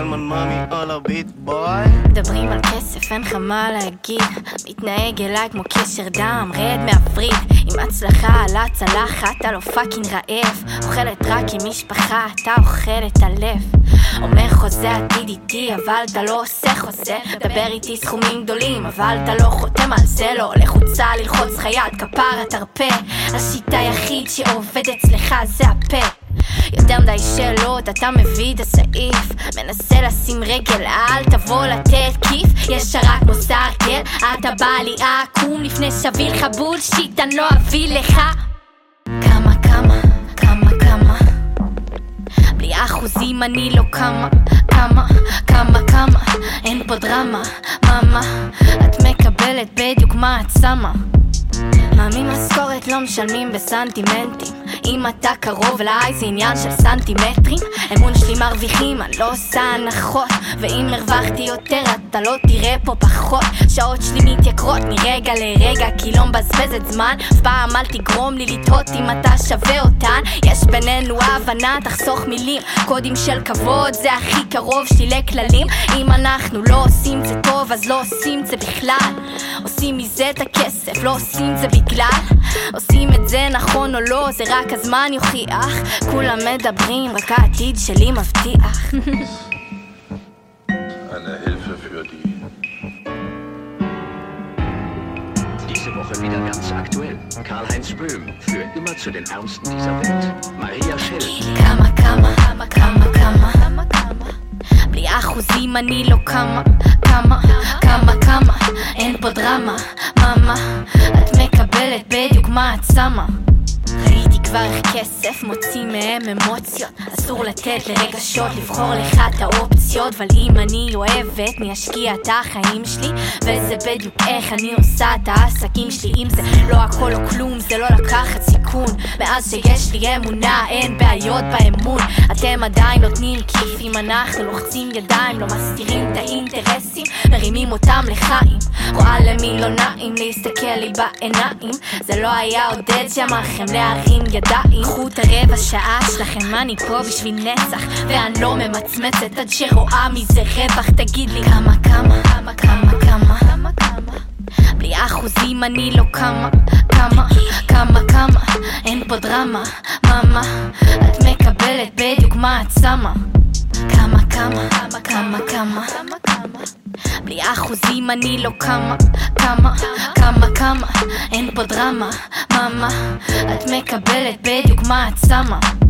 מאמי על ה beat boy מדברים על כסף, אין לך מה להגיד. מתנהג אליי כמו קשר דם, רד מהווריד עם הצלחה על הצלחת, אתה לא fucking רעב. אוכלת רק עם משפחה, אתה אוכל את הלב. אומר חוזה עתיד איתי, אבל אתה לא עושה חוזה. דבר איתי סכומים גדולים, אבל אתה לא חותם על זה. לא רוצה ללחוץ לך יד, כפרה תרפה השריר היחיד שעובד אצלך זה הפה מדי שאלות, אתה מביא את הסעיף. מנסה לשים רגל, אל תבוא לתת כיף. ישר רק כמו סארקל אתה בא לי עקום לפני שאביא לך בולשיט, אני לא אביא לך. כמה, כמה, כמה, כמה? בלי אחוזים אני לא כמה, כמה, כמה, כמה? אין פה דרמה, מאמה. את מקבלת בדיוק מה את שמה. מאמין משכורת לא משלמים בסנטימנטים אם אתה קרוב אליי זה עניין של סנטימטרים. אמון שלי מרוויחים, אני לא עושה הנחות. ואם הרווחתי יותר אתה לא תראה פה פחות. שעות שלי מתייקרות מרגע לרגע כי לא מבזבזת זמן. אף פעם אל תגרום לי לתהות אם אתה שווה אותן. יש בינינו הבנה, תחסוך מילים. קודים של כבוד זה הכי קרוב שלי לכללים. אם אנחנו לא עושים זה טוב אז לא עושים זה בכלל. עושים מזה את הכסף, לא עושים זה בגלל. עושים את זה נכון או לא, זה רק הזמן יוכיח כולם מדברים, רק העתיד שלי מבטיח Eine Hilfe für die Diese Woche wieder ganz aktuell. Karl-Heinz Böhm, für immer zu den Ärmsten dieser Welt. Maria Schell. כמה, כמה, כמה, כמה, כמה בלי אחוזים אני לא כמה, כמה, כמה, כמה אין פה דרמה, מאמה את מקבלת בדיוק מה את שמה כבר איך כסף מוציא מהם אמוציות. אסור לתת לרגשות לבחור לך את האופציות אבל אם אני אוהבת מי ישקיע את החיים שלי וזה בדיוק איך אני עושה את העסקים שלי. אם זה לא הכל או כלום זה לא לקחת סיכון. מאז שיש לי אמונה אין בעיות באמון. אתם עדיין נותנים כיף אם אנחנו לוחצים ידיים לא מסתירים את האינטרסים. מרימים אותם לחיים. רואה למי לא נעים להסתכל לי בעיניים. זה לא היה עודד שאמר לכם להרים ידיים. קחו את הרבע שעה שלכם אני פה בשביל נצח. ואני לא ממצמצת עד שרואה מזה רווח. תגיד לי כמה כמה כמה כמה כמה אחוזים אני לא כמה, כמה, כמה, כמה אין פה דרמה, מאמה את מקבלת בדיוק מה את שמה. כמה, כמה, כמה, כמה, בלי אחוזים אני לא כמה, כמה, כמה, כמה אין פה דרמה, מאמה את מקבלת בדיוק מה את שמה